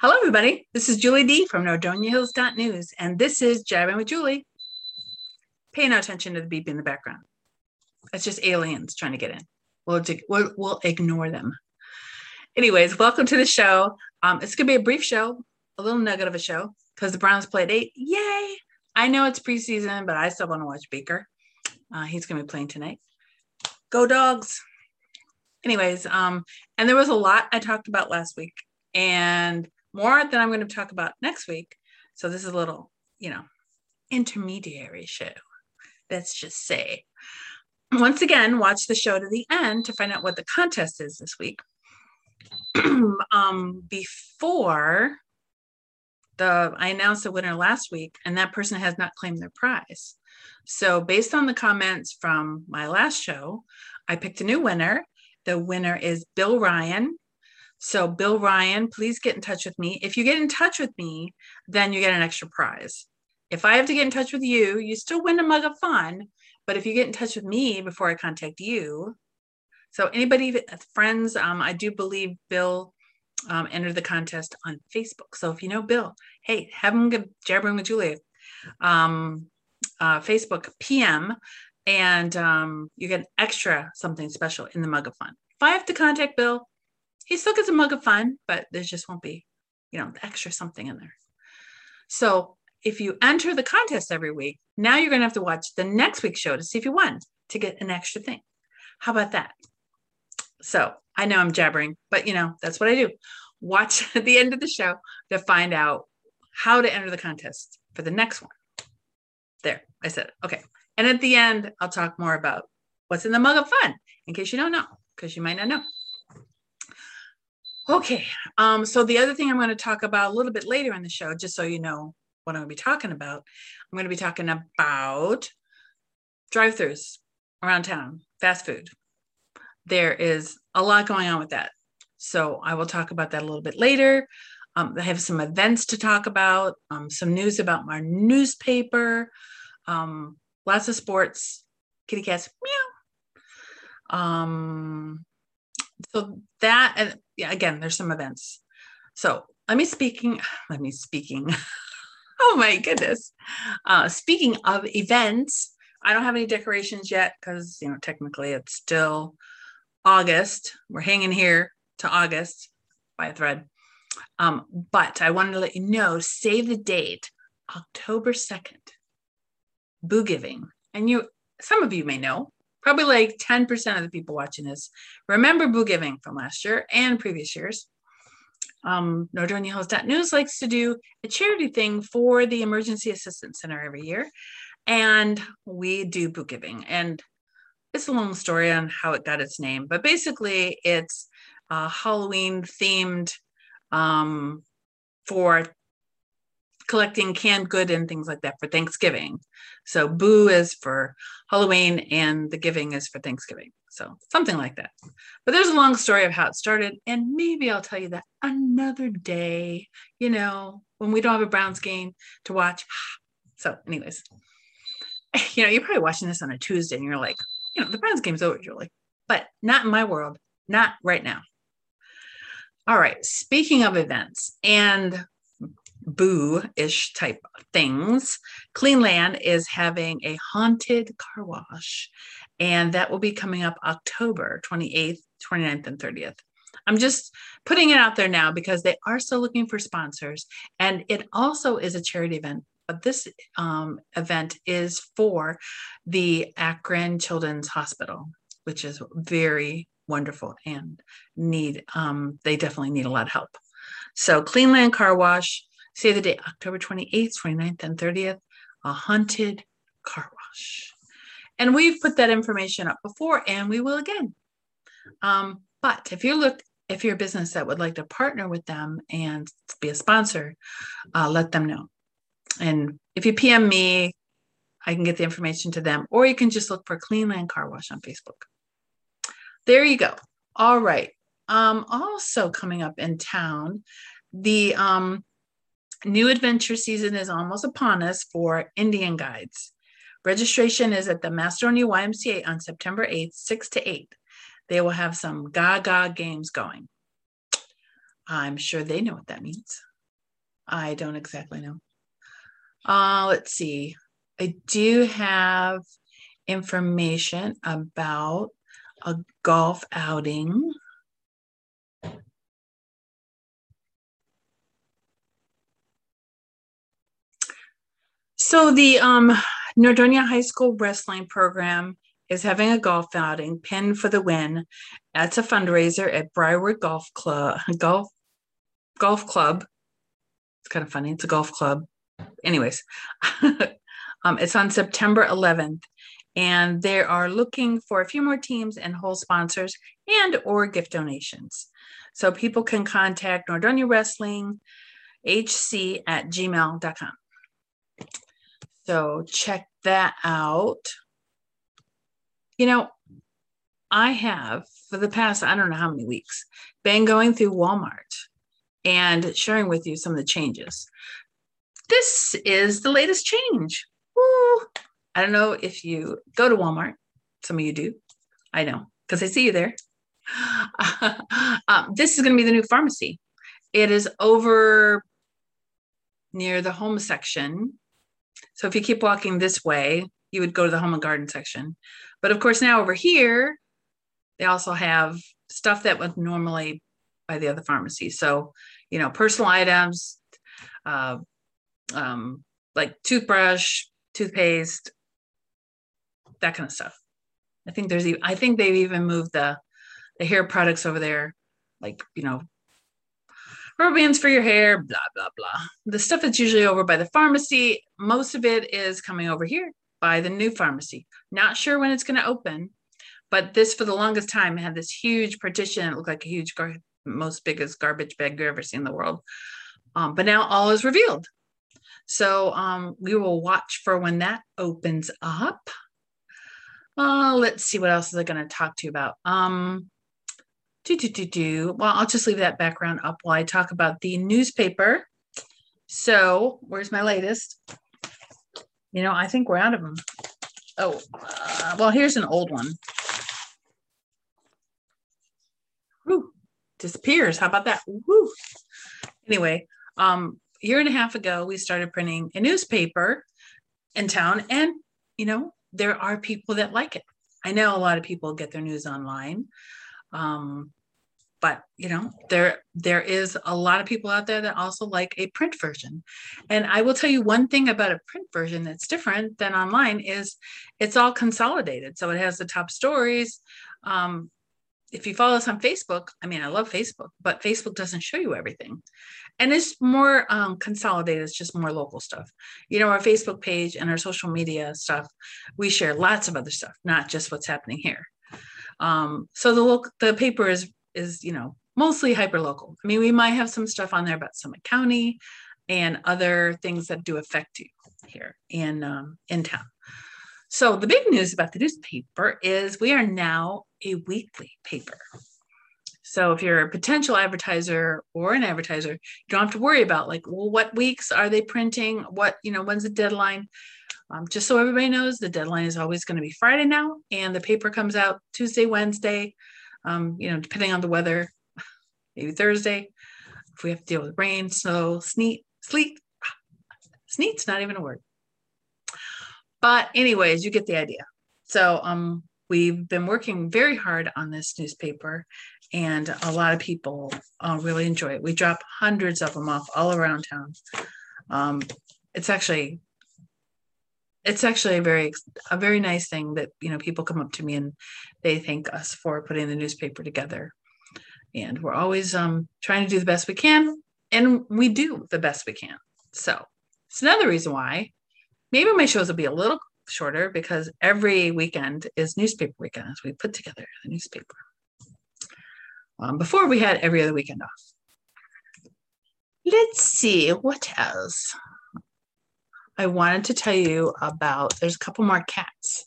Hello, everybody. This is Julie D from News, and this is Jabbing with Julie. Pay no attention to the beep in the background. It's just aliens trying to get in. We'll, we'll, we'll ignore them. Anyways, welcome to the show. Um, it's going to be a brief show, a little nugget of a show, because the Browns played eight. Yay! I know it's preseason, but I still want to watch Baker. Uh, he's going to be playing tonight. Go dogs! Anyways, um, and there was a lot I talked about last week, and more than I'm going to talk about next week. So this is a little, you know, intermediary show. Let's just say. Once again, watch the show to the end to find out what the contest is this week. um, before the I announced the winner last week, and that person has not claimed their prize. So, based on the comments from my last show, I picked a new winner. The winner is Bill Ryan. So, Bill Ryan, please get in touch with me. If you get in touch with me, then you get an extra prize. If I have to get in touch with you, you still win a mug of fun. But if you get in touch with me before I contact you, so anybody, friends, um, I do believe Bill um, entered the contest on Facebook. So if you know Bill, hey, have him give jabbering with Julia, um, uh, Facebook PM, and um, you get extra something special in the mug of fun. If I have to contact Bill, he still gets a mug of fun, but there just won't be, you know, the extra something in there. So if you enter the contest every week, now you're going to have to watch the next week's show to see if you won to get an extra thing. How about that? So I know I'm jabbering, but you know, that's what I do. Watch at the end of the show to find out how to enter the contest for the next one. There, I said it. Okay. And at the end, I'll talk more about what's in the mug of fun in case you don't know, because you might not know. Okay. Um, so the other thing I'm going to talk about a little bit later in the show, just so you know what I'm going to be talking about, I'm going to be talking about drive-throughs around town, fast food there is a lot going on with that. So I will talk about that a little bit later. Um, I have some events to talk about, um, some news about my newspaper, um, lots of sports, kitty cats, meow. Um, so that, and yeah, again, there's some events. So let me speaking, let me speaking. oh my goodness. Uh, speaking of events, I don't have any decorations yet because, you know, technically it's still August. We're hanging here to August by a thread. Um, but I wanted to let you know save the date, October 2nd, Boo Giving. And you, some of you may know, probably like 10% of the people watching this remember Boo Giving from last year and previous years. Um, News likes to do a charity thing for the Emergency Assistance Center every year. And we do Boo Giving. And it's a long story on how it got its name, but basically it's a Halloween themed um, for collecting canned good and things like that for Thanksgiving. So Boo is for Halloween and the giving is for Thanksgiving. So something like that. But there's a long story of how it started, and maybe I'll tell you that another day, you know, when we don't have a Browns game to watch. So, anyways, you know, you're probably watching this on a Tuesday and you're like, you know, the Browns game's over, Julie, but not in my world, not right now. All right. Speaking of events and boo ish type things, Cleanland is having a haunted car wash, and that will be coming up October 28th, 29th, and 30th. I'm just putting it out there now because they are still looking for sponsors, and it also is a charity event but this um, event is for the Akron Children's Hospital, which is very wonderful and need um, they definitely need a lot of help. So Cleanland Car Wash, say the date October 28th, 29th, and 30th, a haunted car wash. And we've put that information up before and we will again. Um, but if you look, if you're a business that would like to partner with them and be a sponsor, uh, let them know. And if you PM me, I can get the information to them, or you can just look for Cleanland Car Wash on Facebook. There you go. All right. Um, also coming up in town, the um, new adventure season is almost upon us for Indian guides. Registration is at the Macedonia YMCA on September 8th, 6 to 8. They will have some Gaga games going. I'm sure they know what that means. I don't exactly know. Uh, let's see. I do have information about a golf outing. So the um, Nordonia High School wrestling program is having a golf outing, Pin for the Win. That's a fundraiser at Briarwood Golf Club. Golf Golf Club. It's kind of funny. It's a golf club. Anyways, um, it's on September 11th, and they are looking for a few more teams and hole sponsors and or gift donations. So people can contact Nordonia Wrestling HC at gmail.com. So check that out. You know, I have for the past, I don't know how many weeks, been going through Walmart and sharing with you some of the changes. This is the latest change. Woo. I don't know if you go to Walmart. Some of you do. I know because I see you there. um, this is going to be the new pharmacy. It is over near the home section. So if you keep walking this way, you would go to the home and garden section. But of course, now over here, they also have stuff that would normally by the other pharmacy. So, you know, personal items, uh, um, like toothbrush, toothpaste, that kind of stuff. I think there's even, I think they've even moved the the hair products over there, like you know, rubber bands for your hair, blah blah blah. The stuff that's usually over by the pharmacy, most of it is coming over here by the new pharmacy. Not sure when it's going to open, but this for the longest time had this huge partition. It looked like a huge, gar- most biggest garbage bag you've ever seen in the world. Um, but now all is revealed. So um, we will watch for when that opens up. Uh, let's see what else is I going to talk to you about. Um, do, do, do, do. Well, I'll just leave that background up while I talk about the newspaper. So, where's my latest? You know, I think we're out of them. Oh, uh, well, here's an old one. Whew, disappears. How about that? Woo. Anyway, um, year and a half ago, we started printing a newspaper in town, and you know, there are people that like it. I know a lot of people get their news online. Um, but you know there there is a lot of people out there that also like a print version. And i will tell you one thing about a print version that's different than online is it's all consolidated. So it has the top stories. Um, if you follow us on facebook i mean i love facebook but facebook doesn't show you everything. And it's more um, consolidated. It's just more local stuff. You know our facebook page and our social media stuff we share lots of other stuff not just what's happening here. Um, so the local the paper is is you know mostly hyper local i mean we might have some stuff on there about summit county and other things that do affect you here in um, in town so the big news about the newspaper is we are now a weekly paper so if you're a potential advertiser or an advertiser, you don't have to worry about like, well, what weeks are they printing? What, you know, when's the deadline? Um, just so everybody knows, the deadline is always going to be Friday now, and the paper comes out Tuesday, Wednesday, um, you know, depending on the weather, maybe Thursday. If we have to deal with rain, snow, sleet, sleet, sleet's not even a word. But anyways, you get the idea. So um, we've been working very hard on this newspaper and a lot of people uh, really enjoy it. We drop hundreds of them off all around town. Um, it's actually it's actually a very a very nice thing that you know people come up to me and they thank us for putting the newspaper together and we're always um, trying to do the best we can and we do the best we can so it's another reason why maybe my shows will be a little shorter because every weekend is newspaper weekend as we put together the newspaper um, before we had every other weekend off. Let's see what else. I wanted to tell you about there's a couple more cats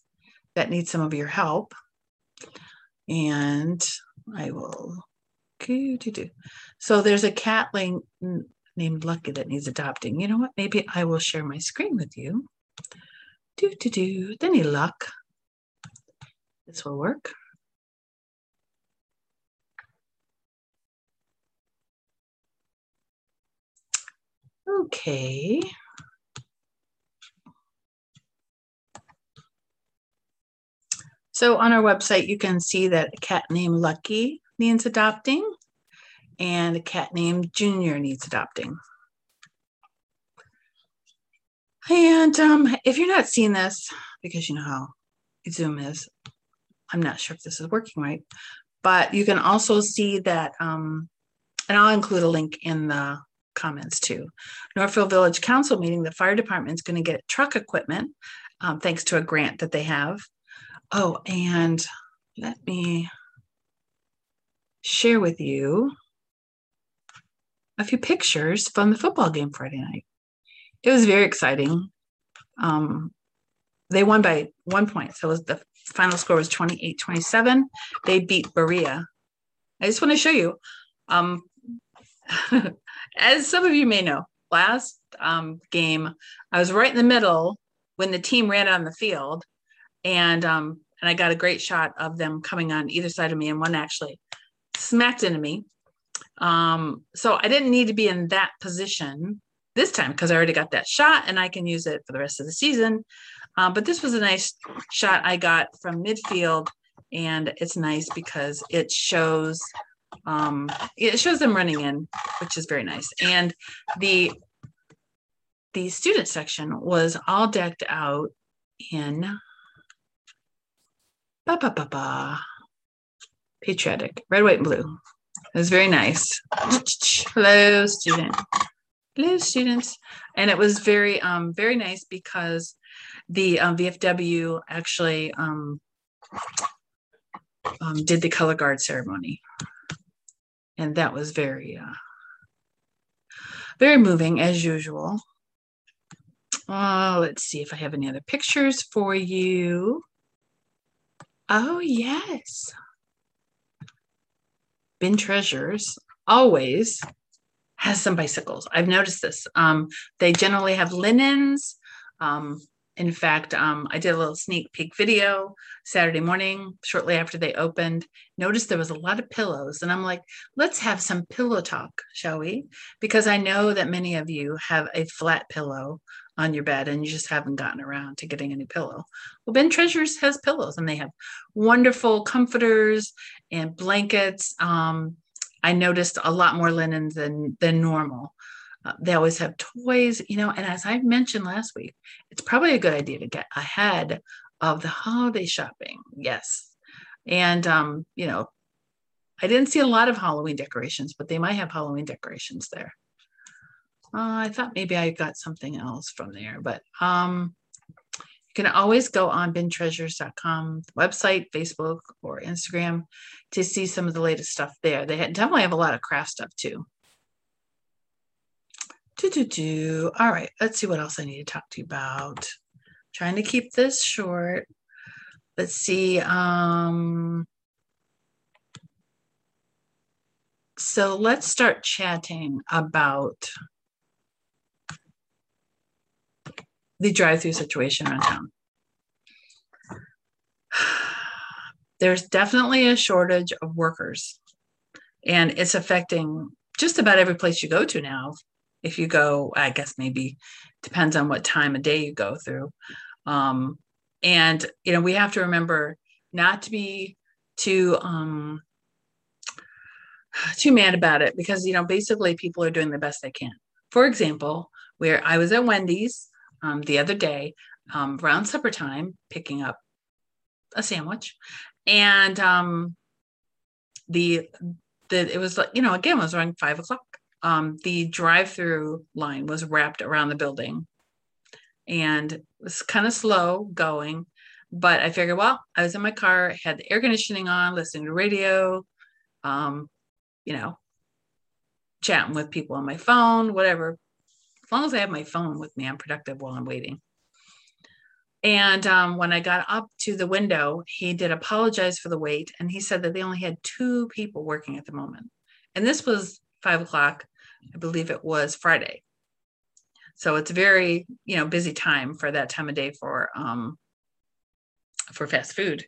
that need some of your help. And I will so there's a cat named Lucky that needs adopting. You know what? Maybe I will share my screen with you. Do do do. Any luck? This will work. Okay. So on our website, you can see that a cat named Lucky needs adopting and a cat named Junior needs adopting. And um, if you're not seeing this, because you know how Zoom is, I'm not sure if this is working right, but you can also see that, um, and I'll include a link in the comments too. Northfield Village Council meeting, the fire department is going to get truck equipment um, thanks to a grant that they have. Oh, and let me share with you a few pictures from the football game Friday night. It was very exciting. Um, they won by one point. So was the final score was 28 27. They beat Berea. I just want to show you. Um, as some of you may know, last um, game, I was right in the middle when the team ran on the field. And um, and I got a great shot of them coming on either side of me, and one actually smacked into me. Um, so I didn't need to be in that position this time because I already got that shot and I can use it for the rest of the season. Uh, but this was a nice shot I got from midfield, and it's nice because it shows um, it shows them running in, which is very nice. And the the student section was all decked out in ba ba ba ba patriotic red, white, and blue. It was very nice. Hello, student. Hello, students. And it was very, um, very nice because the um, VFW actually um, um, did the color guard ceremony, and that was very, uh, very moving as usual. Uh, let's see if I have any other pictures for you. Oh yes, bin treasures always has some bicycles. I've noticed this. Um, they generally have linens. Um, in fact, um, I did a little sneak peek video Saturday morning, shortly after they opened. Noticed there was a lot of pillows, and I'm like, let's have some pillow talk, shall we? Because I know that many of you have a flat pillow on your bed and you just haven't gotten around to getting a new pillow. Well, Bin Treasures has pillows, and they have wonderful comforters and blankets. Um, I noticed a lot more linens than than normal. Uh, they always have toys, you know. And as I mentioned last week, it's probably a good idea to get ahead of the holiday shopping. Yes, and um, you know, I didn't see a lot of Halloween decorations, but they might have Halloween decorations there. Uh, I thought maybe I got something else from there, but um, you can always go on bintreasures.com website, Facebook, or Instagram to see some of the latest stuff there. They definitely have a lot of craft stuff too. Do, do, do. All right, let's see what else I need to talk to you about. Trying to keep this short. Let's see. Um, so let's start chatting about the drive-through situation around town. There's definitely a shortage of workers, and it's affecting just about every place you go to now. If you go, I guess maybe depends on what time of day you go through. Um, and you know, we have to remember not to be too um, too mad about it because you know basically people are doing the best they can. For example, where I was at Wendy's um, the other day um, around supper time picking up a sandwich. And um, the the it was like you know again it was around five o'clock. Um, the drive-through line was wrapped around the building. And it was kind of slow going but i figured well i was in my car had the air conditioning on listening to radio um, you know chatting with people on my phone whatever as long as I have my phone with me, I'm productive while I'm waiting. And um, when I got up to the window, he did apologize for the wait. And he said that they only had two people working at the moment. And this was five o'clock. I believe it was Friday. So it's a very, you know, busy time for that time of day for um, for fast food.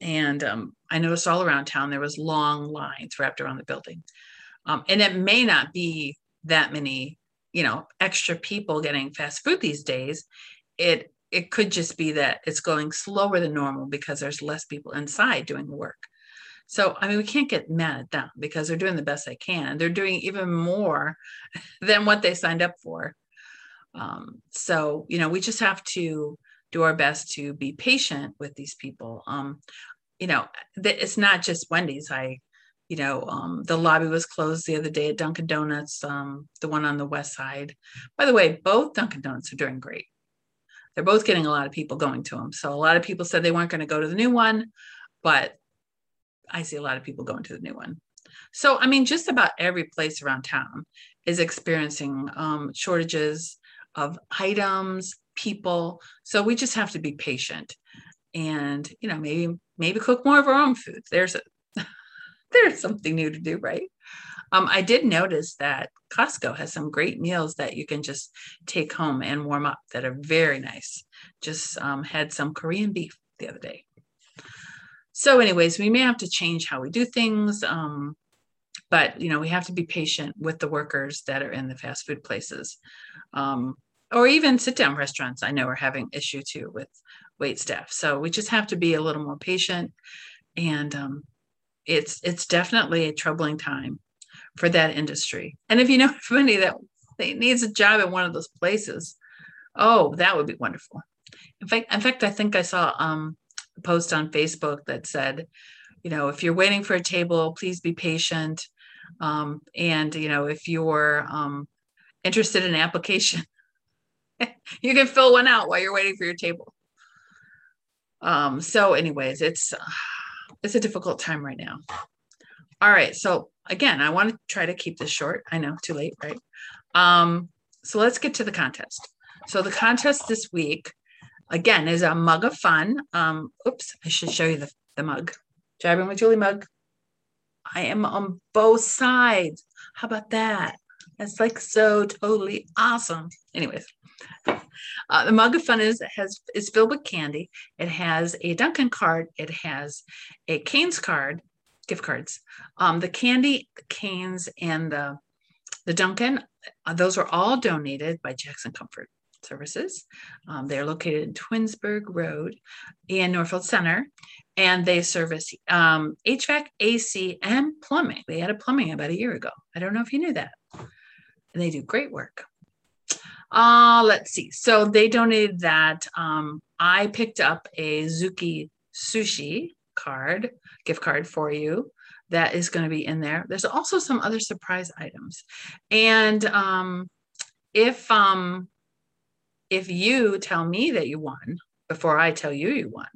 And um, I noticed all around town there was long lines wrapped around the building. Um, and it may not be that many you know extra people getting fast food these days it it could just be that it's going slower than normal because there's less people inside doing the work. So i mean we can't get mad at them because they're doing the best they can. They're doing even more than what they signed up for. Um, so you know we just have to do our best to be patient with these people. Um, you know it's not just wendy's. I you know, um, the lobby was closed the other day at Dunkin' Donuts, um, the one on the west side. By the way, both Dunkin' Donuts are doing great. They're both getting a lot of people going to them. So a lot of people said they weren't going to go to the new one, but I see a lot of people going to the new one. So, I mean, just about every place around town is experiencing um, shortages of items, people. So we just have to be patient and, you know, maybe maybe cook more of our own food. There's a there's something new to do, right? Um, I did notice that Costco has some great meals that you can just take home and warm up that are very nice. Just um, had some Korean beef the other day. So, anyways, we may have to change how we do things, um, but you know we have to be patient with the workers that are in the fast food places, um, or even sit-down restaurants. I know are having issue too with wait staff. So we just have to be a little more patient and um, it's it's definitely a troubling time for that industry. And if you know anybody that needs a job at one of those places, oh, that would be wonderful. In fact, in fact, I think I saw um, a post on Facebook that said, you know, if you're waiting for a table, please be patient. Um, and you know, if you're um, interested in application, you can fill one out while you're waiting for your table. Um, so, anyways, it's it's a difficult time right now. All right. So again, I want to try to keep this short. I know, too late, right? Um, so let's get to the contest. So the contest this week, again, is a mug of fun. Um, oops, I should show you the, the mug. Jabbing with Julie mug. I am on both sides. How about that? That's like so totally awesome. Anyways, uh, the mug of fun is has is filled with candy. It has a Dunkin' card. It has a Canes card, gift cards. Um, the candy, the Canes, and the the Dunkin', uh, those are all donated by Jackson Comfort Services. Um, they're located in Twinsburg Road in Northfield Center, and they service um, HVAC, AC, and plumbing. They added plumbing about a year ago. I don't know if you knew that. And they do great work. Uh, let's see. So they donated that. Um, I picked up a Zuki sushi card, gift card for you that is going to be in there. There's also some other surprise items. And um, if um, if you tell me that you won before I tell you you won,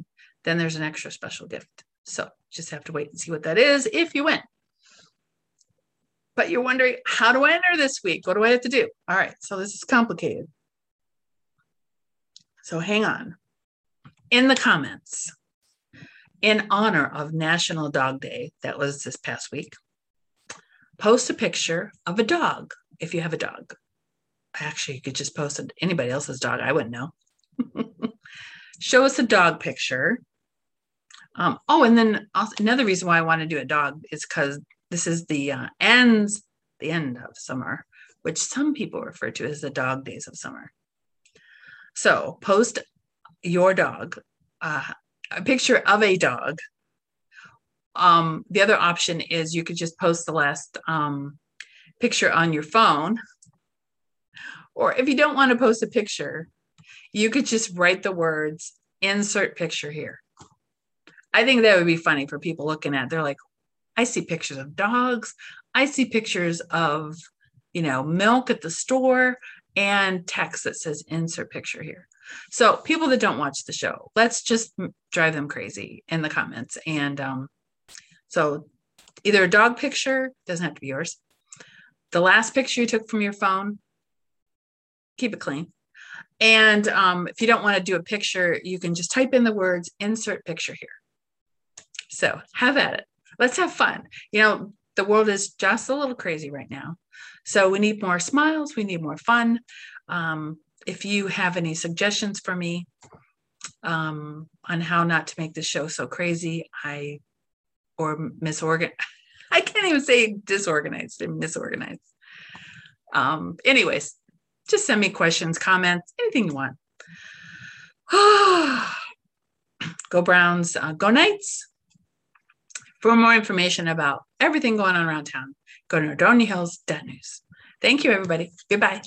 then there's an extra special gift. So just have to wait and see what that is if you win but you're wondering, how do I enter this week? What do I have to do? All right, so this is complicated. So hang on. In the comments, in honor of National Dog Day, that was this past week, post a picture of a dog if you have a dog. Actually, you could just post anybody else's dog. I wouldn't know. Show us a dog picture. Um, oh, and then also, another reason why I want to do a dog is because this is the uh, ends, the end of summer, which some people refer to as the dog days of summer. So post your dog, uh, a picture of a dog. Um, the other option is you could just post the last um, picture on your phone. Or if you don't want to post a picture, you could just write the words insert picture here. I think that would be funny for people looking at. They're like, I see pictures of dogs. I see pictures of, you know, milk at the store and text that says insert picture here. So people that don't watch the show, let's just drive them crazy in the comments. And um, so either a dog picture doesn't have to be yours. The last picture you took from your phone, keep it clean. And um, if you don't want to do a picture, you can just type in the words insert picture here. So have at it let's have fun. You know, the world is just a little crazy right now. So we need more smiles, we need more fun. Um, if you have any suggestions for me um, on how not to make the show so crazy, I or misorganized, I can't even say disorganized and misorganized. Um, anyways, just send me questions, comments, anything you want. go Browns, uh, go Knights. For more information about everything going on around town, go to NordoniaHills.news. Thank you, everybody. Goodbye.